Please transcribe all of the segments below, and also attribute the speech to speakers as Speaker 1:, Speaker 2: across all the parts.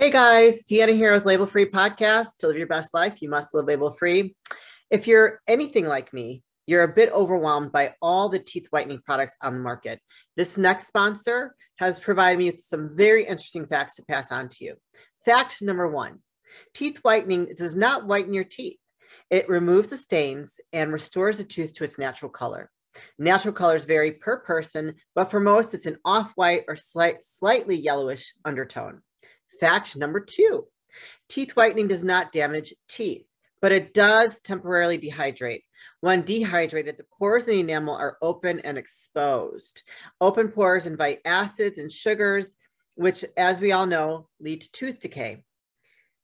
Speaker 1: Hey guys, Deanna here with Label Free Podcast. To live your best life, you must live label free. If you're anything like me, you're a bit overwhelmed by all the teeth whitening products on the market. This next sponsor has provided me with some very interesting facts to pass on to you. Fact number one teeth whitening does not whiten your teeth, it removes the stains and restores the tooth to its natural color. Natural colors vary per person, but for most, it's an off white or slight, slightly yellowish undertone. Fact number two teeth whitening does not damage teeth, but it does temporarily dehydrate. When dehydrated, the pores in the enamel are open and exposed. Open pores invite acids and sugars, which, as we all know, lead to tooth decay.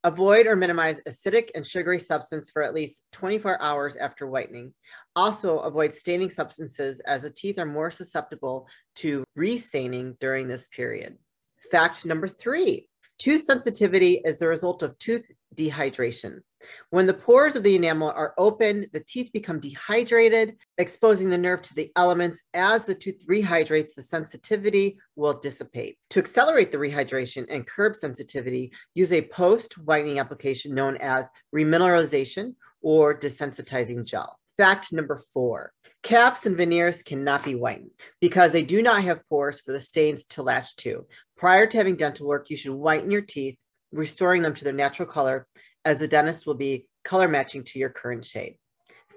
Speaker 1: Avoid or minimize acidic and sugary substance for at least 24 hours after whitening. Also, avoid staining substances as the teeth are more susceptible to restaining during this period. Fact number three Tooth sensitivity is the result of tooth dehydration. When the pores of the enamel are open, the teeth become dehydrated, exposing the nerve to the elements. As the tooth rehydrates, the sensitivity will dissipate. To accelerate the rehydration and curb sensitivity, use a post whitening application known as remineralization or desensitizing gel. Fact number four Caps and veneers cannot be whitened because they do not have pores for the stains to latch to. Prior to having dental work, you should whiten your teeth, restoring them to their natural color, as the dentist will be color matching to your current shade.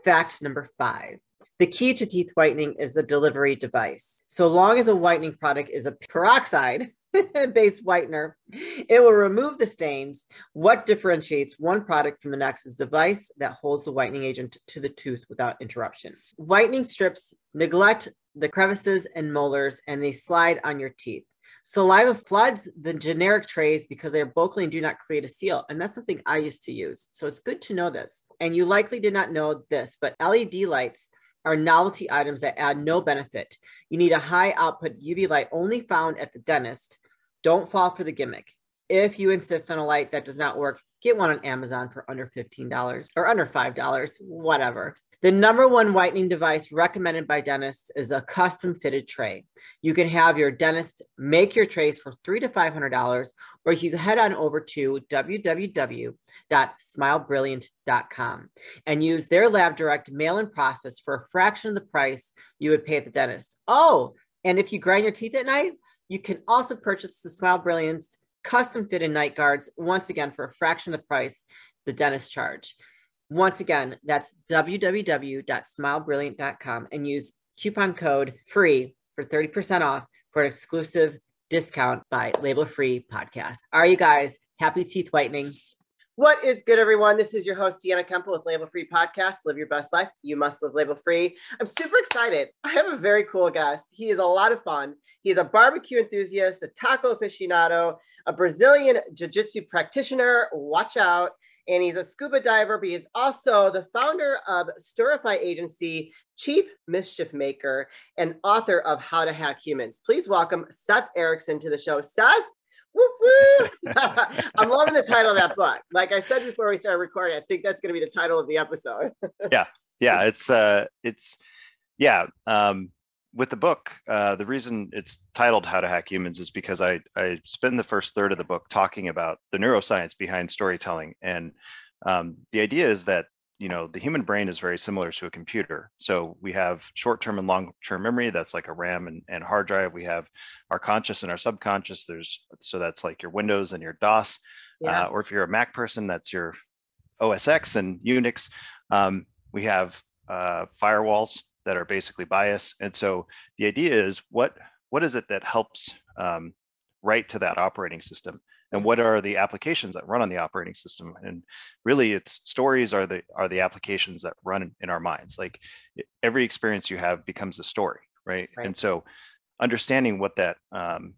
Speaker 1: Fact number five the key to teeth whitening is the delivery device. So long as a whitening product is a peroxide, based whitener. It will remove the stains. What differentiates one product from the next is device that holds the whitening agent to the tooth without interruption. Whitening strips neglect the crevices and molars and they slide on your teeth. Saliva floods the generic trays because they are bulky and do not create a seal. And that's something I used to use. So it's good to know this. And you likely did not know this, but LED lights are novelty items that add no benefit. You need a high output UV light only found at the dentist. Don't fall for the gimmick. If you insist on a light that does not work, get one on Amazon for under $15 or under $5, whatever. The number one whitening device recommended by dentists is a custom fitted tray. You can have your dentist make your trays for three to five hundred dollars, or you can head on over to www.smilebrilliant.com and use their lab direct mail-in process for a fraction of the price you would pay at the dentist. Oh, and if you grind your teeth at night, you can also purchase the Smile Brilliant's custom fitted night guards once again for a fraction of the price the dentist charge. Once again, that's www.smilebrilliant.com and use coupon code FREE for 30% off for an exclusive discount by Label Free Podcast. Are you guys happy teeth whitening? What is good, everyone? This is your host, Deanna Kemple with Label Free Podcast. Live your best life. You must live label free. I'm super excited. I have a very cool guest. He is a lot of fun. He's a barbecue enthusiast, a taco aficionado, a Brazilian jiu jitsu practitioner. Watch out. And he's a scuba diver, but he's also the founder of Storify Agency, chief mischief maker, and author of How to Hack Humans. Please welcome Seth Erickson to the show. Seth, I'm loving the title of that book. Like I said before we started recording, I think that's going to be the title of the episode.
Speaker 2: yeah, yeah, it's uh, it's yeah. Um, with the book, uh, the reason it's titled "How to Hack Humans" is because I I spend the first third of the book talking about the neuroscience behind storytelling, and um, the idea is that you know the human brain is very similar to a computer. So we have short-term and long-term memory that's like a ram and, and hard drive. We have our conscious and our subconscious. There's so that's like your windows and your dos yeah. uh, or if you're a mac person that's your os x and unix. Um, we have uh, firewalls that are basically bias and so the idea is what what is it that helps um, write to that operating system? And what are the applications that run on the operating system? And really it's stories are the are the applications that run in our minds. Like every experience you have becomes a story right, right. and so understanding what that um,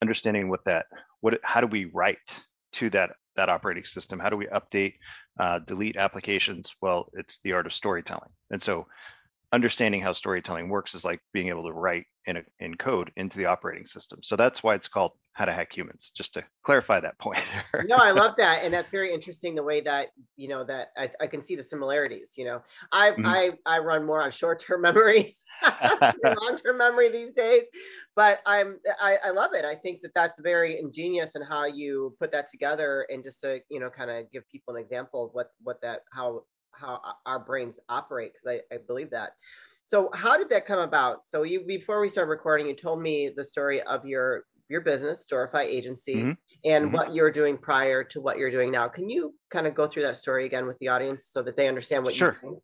Speaker 2: understanding what that what how do we write to that that operating system? How do we update uh, delete applications? Well it's the art of storytelling. And so understanding how storytelling works is like being able to write in a, in code into the operating system. So that's why it's called How to Hack Humans. Just to clarify that point.
Speaker 1: no, I love that, and that's very interesting. The way that you know that I, I can see the similarities. You know, I mm-hmm. I I run more on short term memory, long term memory these days, but I'm I, I love it. I think that that's very ingenious in how you put that together, and just to you know kind of give people an example of what what that how how our brains operate because I, I believe that. So how did that come about? So you before we started recording, you told me the story of your your business, Storify Agency, mm-hmm. and mm-hmm. what you were doing prior to what you're doing now. Can you kind of go through that story again with the audience so that they understand what
Speaker 2: sure.
Speaker 1: you're doing?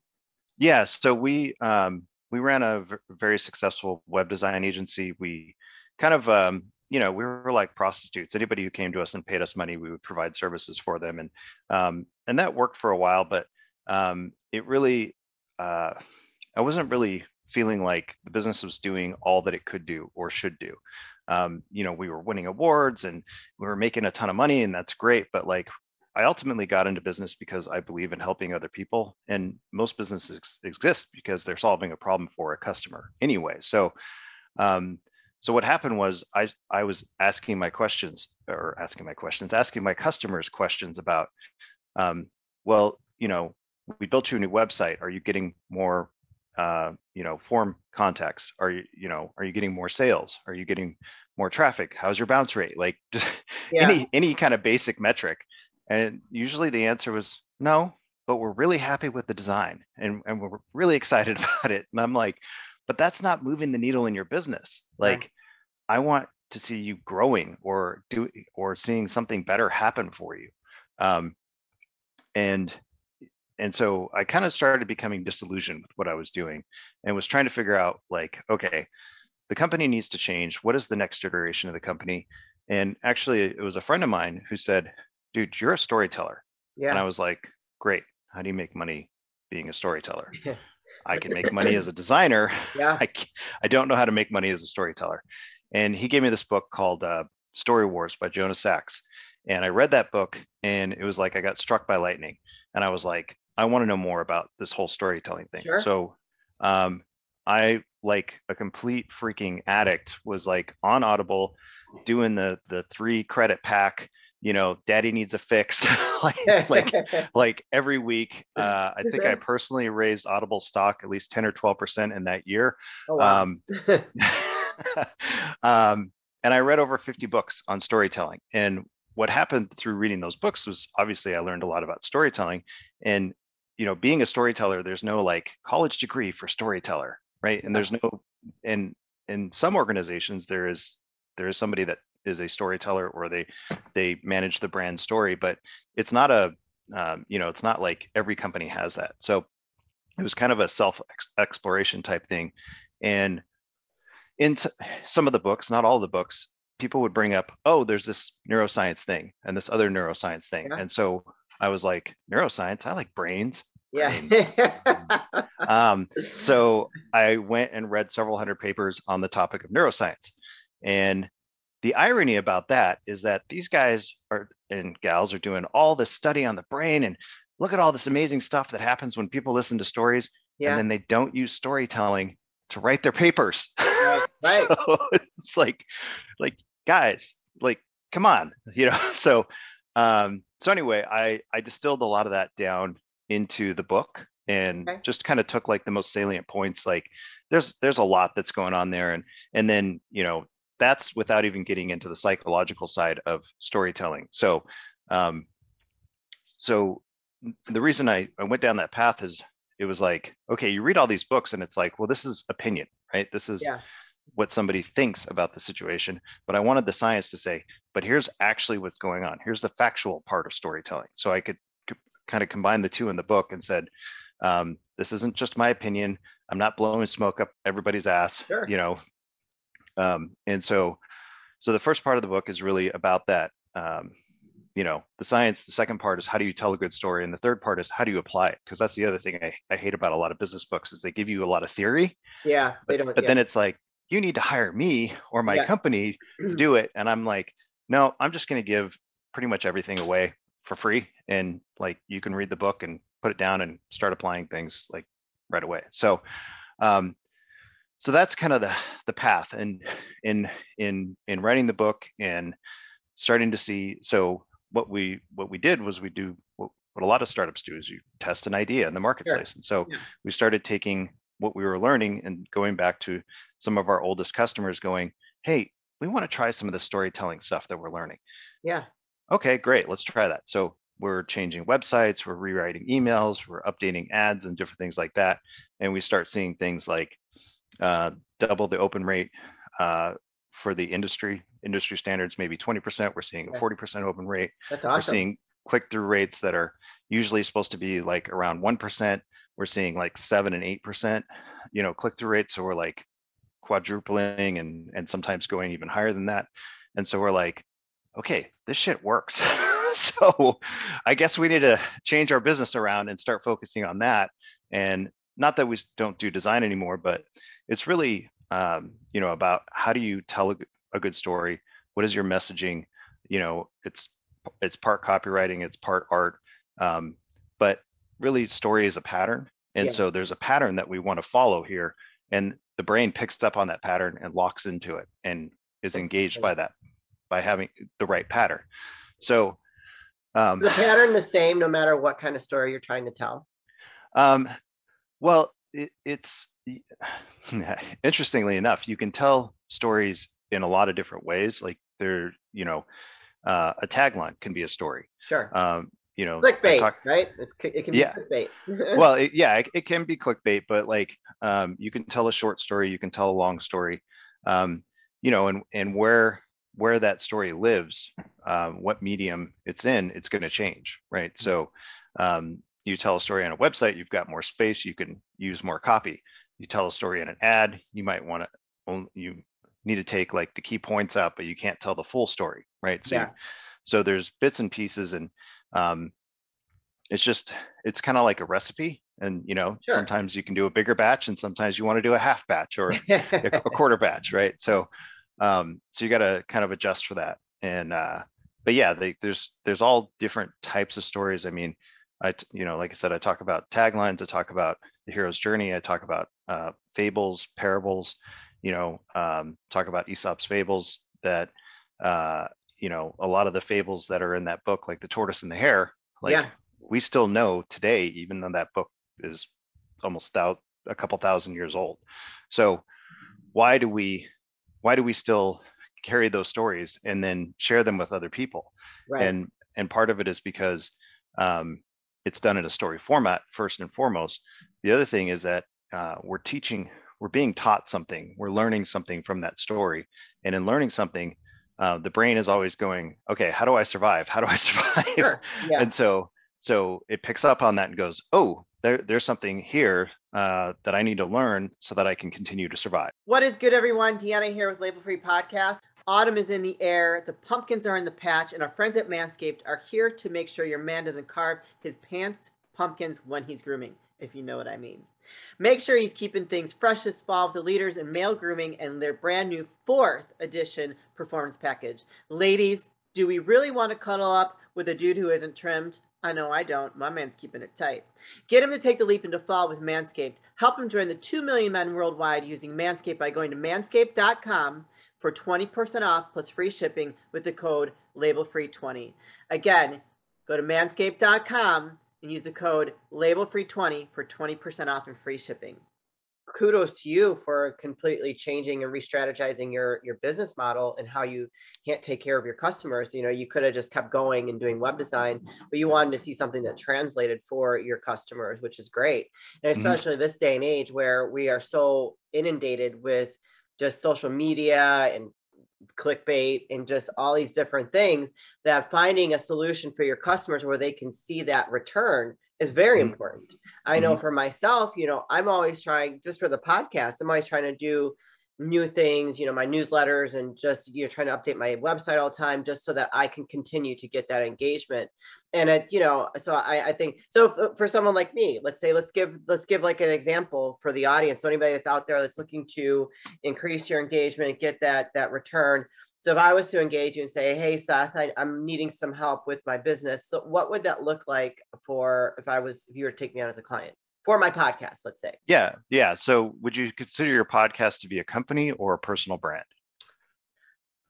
Speaker 2: Yeah. So we um, we ran a v- very successful web design agency. We kind of um, you know we were like prostitutes. Anybody who came to us and paid us money, we would provide services for them, and um, and that worked for a while. But um, it really, uh, I wasn't really feeling like the business was doing all that it could do or should do. Um, you know, we were winning awards and we were making a ton of money, and that's great. But like, I ultimately got into business because I believe in helping other people, and most businesses exist because they're solving a problem for a customer anyway. So, um, so what happened was I I was asking my questions or asking my questions, asking my customers questions about, um, well, you know, we built you a new website. Are you getting more, uh, you know, form contacts? Are you, you know, are you getting more sales? Are you getting more traffic? How's your bounce rate? Like yeah. any any kind of basic metric. And usually the answer was no, but we're really happy with the design and, and we're really excited about it. And I'm like, but that's not moving the needle in your business. Like right. I want to see you growing or do or seeing something better happen for you. Um, and and so I kind of started becoming disillusioned with what I was doing and was trying to figure out like, okay, the company needs to change. What is the next iteration of the company? And actually, it was a friend of mine who said, dude, you're a storyteller. Yeah. And I was like, great. How do you make money being a storyteller? I can make money as a designer. Yeah. I, I don't know how to make money as a storyteller. And he gave me this book called uh, Story Wars by Jonah Sachs. And I read that book and it was like I got struck by lightning. And I was like, I want to know more about this whole storytelling thing. Sure. So um, I like a complete freaking addict was like on Audible doing the the three credit pack you know daddy needs a fix like like like every week uh, i think i personally raised audible stock at least 10 or 12 percent in that year oh, wow. um, um, and i read over 50 books on storytelling and what happened through reading those books was obviously i learned a lot about storytelling and you know being a storyteller there's no like college degree for storyteller right? And there's no in in some organizations there is there is somebody that is a storyteller or they they manage the brand story but it's not a um, you know it's not like every company has that. So it was kind of a self exploration type thing. And in some of the books not all the books people would bring up oh there's this neuroscience thing and this other neuroscience thing. Yeah. and so I was like, neuroscience, I like brains.
Speaker 1: Yeah.
Speaker 2: um, so I went and read several hundred papers on the topic of neuroscience. And the irony about that is that these guys are and gals are doing all this study on the brain and look at all this amazing stuff that happens when people listen to stories yeah. and then they don't use storytelling to write their papers. Right. right. so it's like like guys, like come on, you know. So um so anyway, I I distilled a lot of that down into the book and okay. just kind of took like the most salient points. Like there's there's a lot that's going on there, and and then you know that's without even getting into the psychological side of storytelling. So um, so the reason I, I went down that path is it was like okay you read all these books and it's like well this is opinion right this is yeah what somebody thinks about the situation, but I wanted the science to say, but here's actually what's going on. Here's the factual part of storytelling. So I could kind of combined the two in the book and said, um, this isn't just my opinion. I'm not blowing smoke up everybody's ass, sure. you know. Um, and so, so the first part of the book is really about that. Um, you know, the science. The second part is how do you tell a good story, and the third part is how do you apply it? Because that's the other thing I, I hate about a lot of business books is they give you a lot of theory.
Speaker 1: Yeah,
Speaker 2: but, but yeah. then it's like, you need to hire me or my yeah. company to do it. And I'm like, no, I'm just going to give pretty much everything away for free. And like, you can read the book and put it down and start applying things like right away. So, um, so that's kind of the the path and in in in writing the book and starting to see so what we what we did was we do what, what a lot of startups do is you test an idea in the marketplace sure. and so yeah. we started taking what we were learning and going back to some of our oldest customers going hey we want to try some of the storytelling stuff that we're learning
Speaker 1: yeah
Speaker 2: okay great let's try that. So we're changing websites we're rewriting emails we're updating ads and different things like that and we start seeing things like uh, double the open rate uh, for the industry industry standards maybe 20% we're seeing a 40% open rate.
Speaker 1: That's awesome.
Speaker 2: we're seeing click-through rates that are usually supposed to be like around 1% we're seeing like 7 and 8% you know click-through rates so we're like quadrupling and and sometimes going even higher than that. And so we're like okay this shit works. So i guess we need to change our business around and start focusing on that. And not that we don't do design anymore but it's really um, you know about how do you tell a, a good story? What is your messaging? You know it's it's part copywriting it's part art um, but really story is a pattern. And yeah. so there's a pattern that we want to follow here and the brain picks up on that pattern and locks into it and is engaged by that by having the right pattern so
Speaker 1: um, the pattern the same no matter what kind of story you're trying to tell
Speaker 2: um, well it, it's interestingly enough, you can tell stories in a lot of different ways. Like they're, you know, uh, a tagline can be a story.
Speaker 1: Sure.
Speaker 2: Um, you know,
Speaker 1: clickbait, talk, right? It's, it can be yeah. clickbait.
Speaker 2: well, it, yeah, it, it, can be clickbait, but like um, you can tell a short story, you can tell a long story, um, you know, and and where where that story lives, um, what medium it's in, it's going to change, right? Mm-hmm. So um, you tell a story on a website, you've got more space, you can use more copy. You tell a story in an ad, you might want to you need to take like the key points out, but you can't tell the full story, right? So, yeah. you, so there's bits and pieces, and um, it's just it's kind of like a recipe. And you know, sure. sometimes you can do a bigger batch, and sometimes you want to do a half batch or a, quarter batch, right? So, um, so you got to kind of adjust for that. And uh, but yeah, they, there's there's all different types of stories. I mean, I, you know, like I said, I talk about taglines, I talk about the hero's journey, I talk about uh, fables, parables, you know, um, talk about Aesop's fables that, uh, you know, a lot of the fables that are in that book, like the tortoise and the hare, like yeah. we still know today, even though that book is almost out a couple thousand years old. So why do we, why do we still carry those stories and then share them with other people? Right. And, and part of it is because, um, it's done in a story format first and foremost. The other thing is that uh, we're teaching, we're being taught something, we're learning something from that story, and in learning something, uh, the brain is always going, okay, how do I survive? How do I survive? Sure. Yeah. and so, so it picks up on that and goes, oh, there, there's something here uh, that I need to learn so that I can continue to survive.
Speaker 1: What is good, everyone? Deanna here with Label Free Podcast. Autumn is in the air, the pumpkins are in the patch, and our friends at Manscaped are here to make sure your man doesn't carve his pants pumpkins when he's grooming, if you know what I mean. Make sure he's keeping things fresh this fall with the leaders in male grooming and their brand new fourth edition performance package. Ladies, do we really want to cuddle up with a dude who isn't trimmed? I know I don't. My man's keeping it tight. Get him to take the leap into fall with Manscaped. Help him join the 2 million men worldwide using Manscaped by going to manscaped.com for 20% off plus free shipping with the code labelfree20. Again, go to manscaped.com and use the code labelfree20 for 20% off and free shipping. Kudos to you for completely changing and re-strategizing your your business model and how you can't take care of your customers. You know, you could have just kept going and doing web design, but you wanted to see something that translated for your customers, which is great. And mm-hmm. especially mm-hmm. this day and age where we are so inundated with just social media and clickbait and just all these different things that finding a solution for your customers where they can see that return is very mm-hmm. important. I know mm-hmm. for myself, you know, I'm always trying just for the podcast, I'm always trying to do new things, you know, my newsletters and just you know trying to update my website all the time just so that I can continue to get that engagement. And it, you know, so I, I think so for someone like me, let's say let's give let's give like an example for the audience. So anybody that's out there that's looking to increase your engagement, get that that return. So if I was to engage you and say, "Hey, Seth, I, am needing some help with my business," so what would that look like for if I was if you were to take me on as a client? for my podcast, let's say.
Speaker 2: Yeah, yeah. So would you consider your podcast to be a company or a personal brand?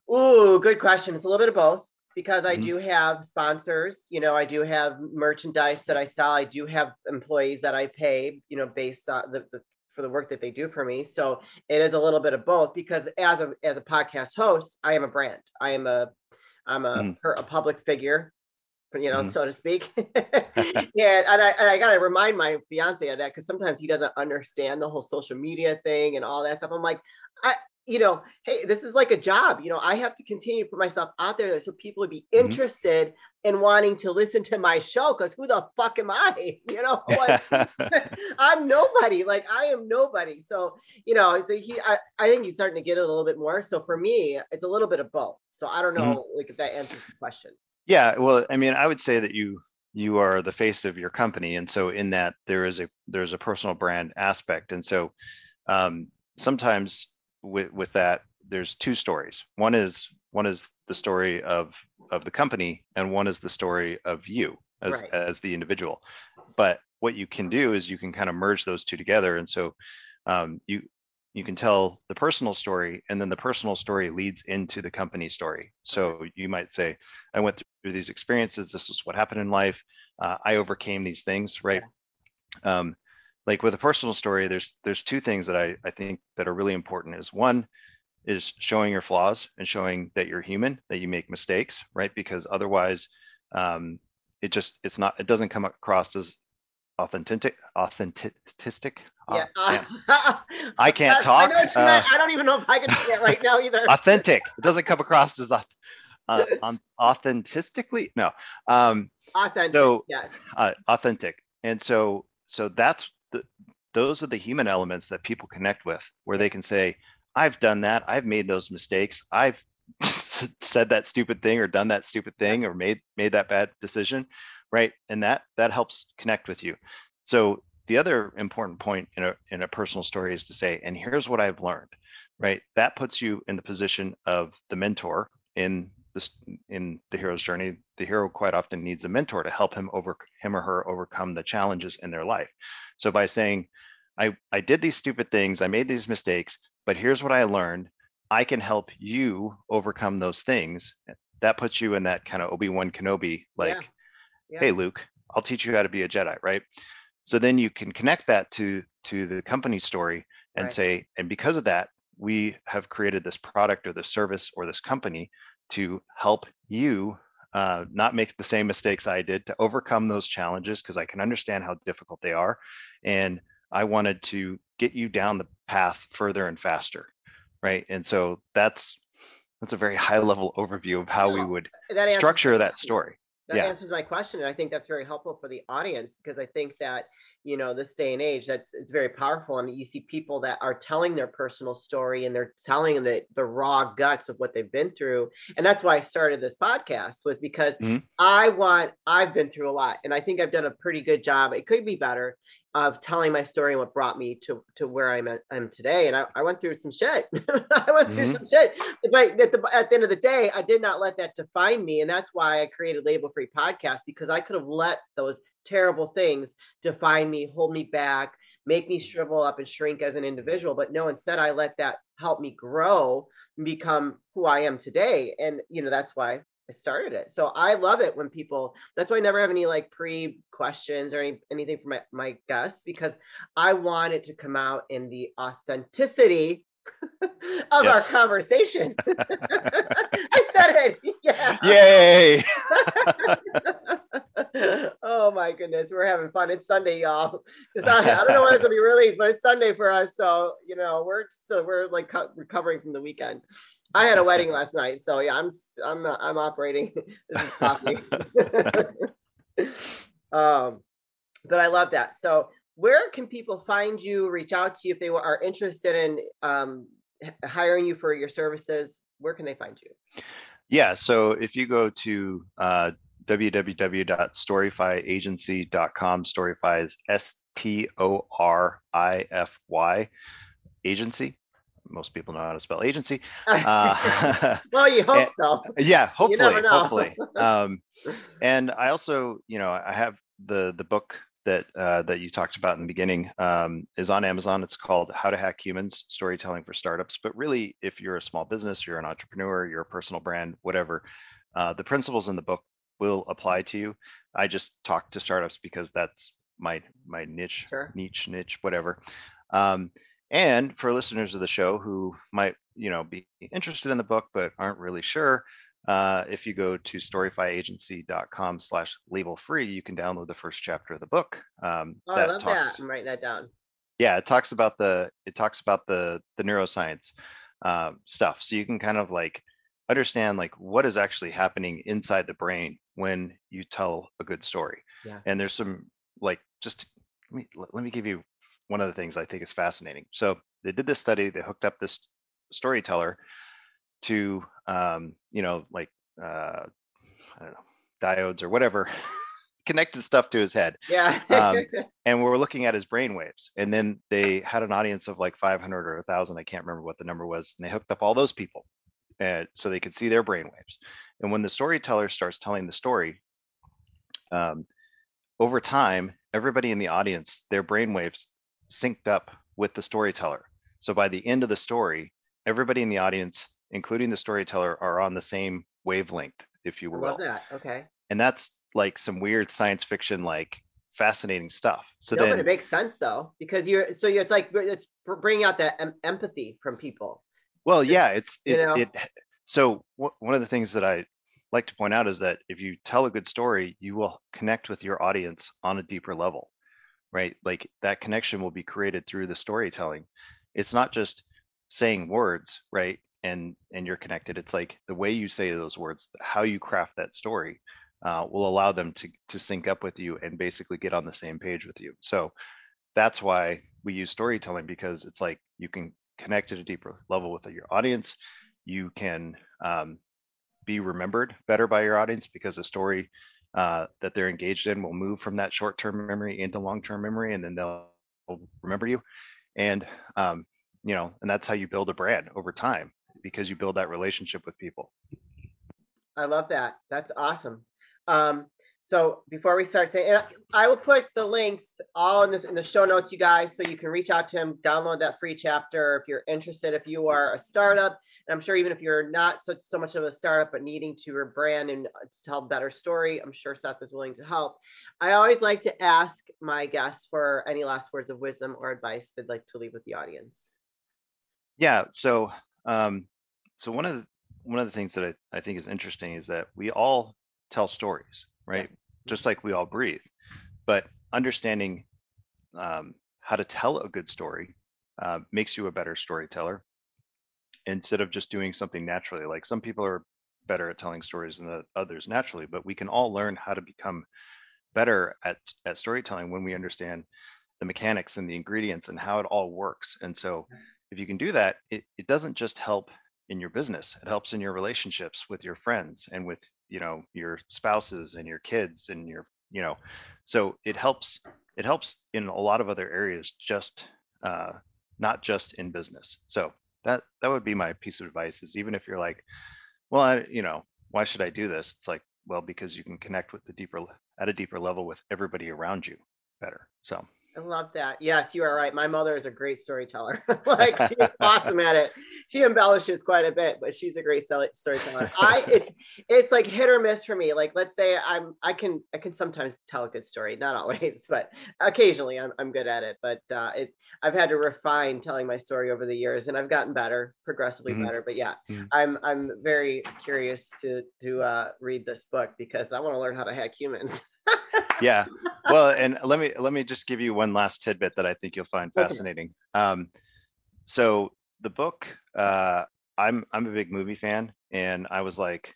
Speaker 1: Ooh, good question. It's a little bit of both because I mm-hmm. do have sponsors. You know, I do have merchandise that I sell. I do have employees that I pay. You know, based on the, the for the work that they do for me. So it is a little bit of both because as a as a podcast host, I am a brand. I am a I'm a mm. a public figure you know, mm-hmm. so to speak. yeah, and I, and I gotta remind my fiance of that because sometimes he doesn't understand the whole social media thing and all that stuff. I'm like, I, you know, hey, this is like a job. You know, I have to continue to put myself out there so people would be mm-hmm. interested in wanting to listen to my show. Because who the fuck am I? You know, like I'm nobody. Like I am nobody. So you know, so he, I, I think he's starting to get it a little bit more. So for me, it's a little bit of both. So I don't mm-hmm. know, mm-hmm. like if that answers the question.
Speaker 2: Yeah, well, I mean, I would say that you you are the face of your company, and so in that there is a there's a personal brand aspect, and so um, sometimes with with that there's two stories. One is one is the story of of the company, and one is the story of you as right. as the individual. But what you can do is you can kind of merge those two together, and so um, you you can tell the personal story and then the personal story leads into the company story. So you might say i went through these experiences. This is what happened in life. Uh, i overcame these things right? Um, like with a personal story there's there's two things that I, I think that are really important is one is showing your flaws and showing that you're human that you make mistakes right because otherwise um, it just it's not it doesn't come across as authentic authentic yeah. Uh, I can't talk.
Speaker 1: I, uh, I, don't even know if I can say it right now either.
Speaker 2: authentic. It doesn't come across as uh, um, authentically. No. Um,
Speaker 1: authentic. So, yes.
Speaker 2: Uh, authentic. And so, so that's the, those are the human elements that people connect with, where they can say, "I've done that. I've made those mistakes. I've said that stupid thing, or done that stupid thing, or made made that bad decision." Right. And that that helps connect with you. So the other important point in a in a personal story is to say, and here's what I've learned, right? That puts you in the position of the mentor in this in the hero's journey. The hero quite often needs a mentor to help him over him or her overcome the challenges in their life. So by saying, I, I did these stupid things, I made these mistakes, but here's what I learned. I can help you overcome those things. Eh, that puts you in that kind of Obi-Wan Kenobi, like, yeah. Yeah. hey Luke, I'll teach you how to be a Jedi, right? So then you can connect that to to the company story and right. say, and because of that, we have created this product or this service or this company to help you uh, not make the same mistakes I did to overcome those challenges because I can understand how difficult they are. And I wanted to get you down the path further and faster. Right. And so that's that's a very high level overview of how we would that structure that story
Speaker 1: that yeah. answers my question and i think that's very helpful for the audience because i think that you know this day and age that's it's very powerful and you see people that are telling their personal story and they're telling the the raw guts of what they've been through and that's why i started this podcast was because mm-hmm. i want i've been through a lot and i think i've done a pretty good job it could be better of telling my story and what brought me to to where I'm at I'm today. And I, I went through some shit. I went through mm-hmm. some shit. But at the, at the end of the day, I did not let that define me. And that's why I created Label Free Podcast because I could have let those terrible things define me, hold me back, make me shrivel up and shrink as an individual. But no, instead I let that help me grow and become who I am today. And you know, that's why I started it. So I love it when people, that's why I never have any like pre questions or any, anything for my, my guests because I want it to come out in the authenticity of our conversation. I said it. Yeah.
Speaker 2: Yay.
Speaker 1: oh my goodness. We're having fun. It's Sunday, y'all. It's not, I don't know when it's gonna be released, but it's Sunday for us. So, you know, we're still, we're like recovering from the weekend. I had a wedding last night, so yeah, I'm I'm I'm operating. this is coffee. um, but I love that. So, where can people find you? Reach out to you if they are interested in um, hiring you for your services. Where can they find you?
Speaker 2: Yeah, so if you go to uh, www.storifyagency.com, Storify is S T O R I F Y agency most people know how to spell agency.
Speaker 1: Uh, well, you hope and, so.
Speaker 2: Yeah, hopefully, hopefully. Um, and I also, you know, I have the the book that uh, that you talked about in the beginning um, is on Amazon. It's called How to Hack Humans: Storytelling for Startups. But really, if you're a small business, you're an entrepreneur, you're a personal brand, whatever, uh, the principles in the book will apply to you. I just talk to startups because that's my my niche,
Speaker 1: Sure.
Speaker 2: niche, niche, whatever. Um, and for listeners of the show who might, you know, be interested in the book but aren't really sure, uh, if you go to storifyagency.com slash label free, you can download the first chapter of the book. Um,
Speaker 1: Oh, I love
Speaker 2: talks,
Speaker 1: that. I'm writing that down.
Speaker 2: yeah, it talks about the it talks about the the neuroscience um, stuff. So you can kind of like understand like what is actually happening inside the brain when you tell a good story.
Speaker 1: Yeah.
Speaker 2: And there's some like just let me let me give you one of the things I think is fascinating. So they did this study. They hooked up this storyteller to um, you know like uh, I don't know diodes or whatever connected stuff to his head
Speaker 1: Yeah.
Speaker 2: Um, and we were looking at his brain waves and then they had an audience of like 500 or 1000 i can't remember what the number was and they hooked up all those people and so they could see their brain waves and when the storyteller starts telling the story um, over time everybody in the audience their brain waves synced up with the storyteller so by the end of the story everybody in the audience including the storyteller are on the same wavelength if you
Speaker 1: I
Speaker 2: will
Speaker 1: love that. Okay.
Speaker 2: and that's like some weird science fiction like fascinating stuff so
Speaker 1: no,
Speaker 2: then
Speaker 1: it makes sense though because you're so you're, it's like it's bringing out that em- empathy from people.
Speaker 2: well yeah it's
Speaker 1: you know?
Speaker 2: it so wh- one of the things that i like to point out is that if you tell a good story you will connect with your audience on a deeper level right? Like that connection will be created through the storytelling. It's not just saying words right and and you're connected. It's like the way you say those words how you craft that story uh, will allow them to to sync up with you and basically get on the same page with you. So that's why we use storytelling because it's like you can connect at a deeper level with your audience. You can um, be remembered better by your audience because the story uh, that they're engaged in will move from that short-term memory into long-term memory and then they'll remember you and um, you know and that's how you build a brand over time because you build that relationship with people
Speaker 1: I love that. That's awesome. Um, so before we start saying, and I will put the links all in this in the show notes, you guys, so you can reach out to him, download that free chapter if you're interested. If you are a startup, and I'm sure even if you're not so so much of a startup but needing to rebrand and uh, tell a better story, I'm sure Seth is willing to help. I always like to ask my guests for any last words of wisdom or advice they'd like to leave with the audience.
Speaker 2: yeah so um, so one of the one of the things that I, I think is interesting is that we all tell stories right? Just like we all breathe. But understanding um, how to tell a good story uh, makes you a better storyteller. Instead of just doing something naturally like some people are better at telling stories than the others naturally but we can all learn how to become better at at storytelling when we understand the mechanics and the ingredients and how it all works. And so if you can do that it, it doesn't just help in your business. It helps in your relationships with your friends and with you know your spouses and your kids and your you know so it helps it helps in a lot of other areas just uh, not just in business. So that that would be my piece of advice is even if you're like well I, you know why should i do this? It's like well because you can connect with the deeper at a deeper level with everybody around you better. So
Speaker 1: I love that. Yes, you are right. My mother is a great storyteller. like she's awesome at it. She embellishes quite a bit, but she's a great storyteller. I it's it's like hit or miss for me. Like let's say I'm I can I can sometimes tell a good story, not always, but occasionally I'm I'm good at it. But uh, it I've had to refine telling my story over the years, and I've gotten better, progressively
Speaker 2: Mhm.
Speaker 1: better. But yeah,
Speaker 2: Mhm.
Speaker 1: I'm I'm very curious to to uh, read this book because I want to learn how to hack humans.
Speaker 2: yeah. Well and let me let me just give you one last tidbit that i think you'll find fascinating. Um so the book uh i'm i'm a big movie fan and i was like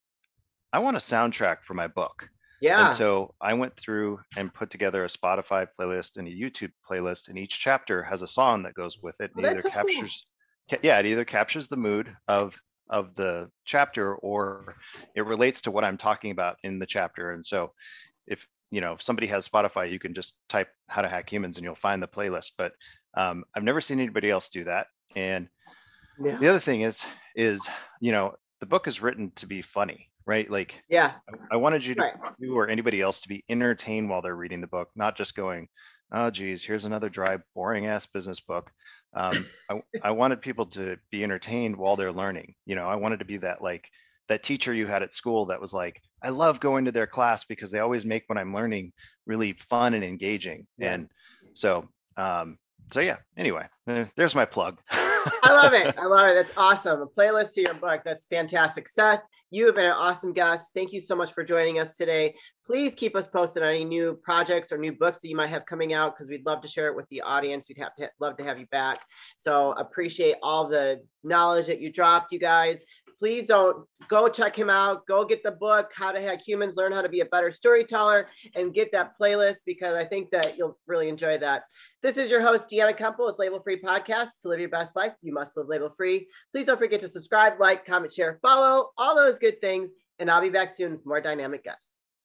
Speaker 2: i want a soundtrack for my book.
Speaker 1: Yeah.
Speaker 2: and so i went through and put together a spotify playlist and a youtube playlist and each chapter has a song that goes with it
Speaker 1: Oh,
Speaker 2: and
Speaker 1: that's
Speaker 2: either
Speaker 1: so cool.
Speaker 2: captures ca- yeah it either captures the mood of of the chapter or it relates to what i'm talking about in the chapter. And so if you know if somebody has spotify you can just type how to hack humans and you'll find the playlist but um, i've never seen anybody else do that and
Speaker 1: Yeah.
Speaker 2: the other thing is is you know the book is written to be funny right? Like,
Speaker 1: yeah,
Speaker 2: I, I wanted you to,
Speaker 1: right.
Speaker 2: you or anybody else to be entertained while they're reading the book, not just going, oh, geez, here's another dry, boring ass business book. Um, I, I wanted people to be entertained while they're learning. You know, I wanted to be that like that teacher you had at school that was like, I love going to their class because they always make what I'm learning really fun and engaging.
Speaker 1: Yeah.
Speaker 2: And so, um, so yeah. Anyway, eh, there's my plug.
Speaker 1: I love it. I love it. That's awesome. A playlist to your book. That's fantastic. Seth, you have been an awesome guest. Thank you so much for joining us today. Please keep us posted on any new projects or new books that you might have coming out because we'd love to share it with the audience. We'd have to love to have you back. So appreciate all the knowledge that you dropped, you guys please don't go check him out. Go get the book, How to Hack Humans, Learn How to Be a Better Storyteller, and get that playlist because I think that you'll really enjoy that. This is your host, Deanna Kumpel with Label Free Podcast. To live your best life, you must live label free. Please don't forget to subscribe, like, comment, share, follow, all those good things. And I'll be back soon with more dynamic guests.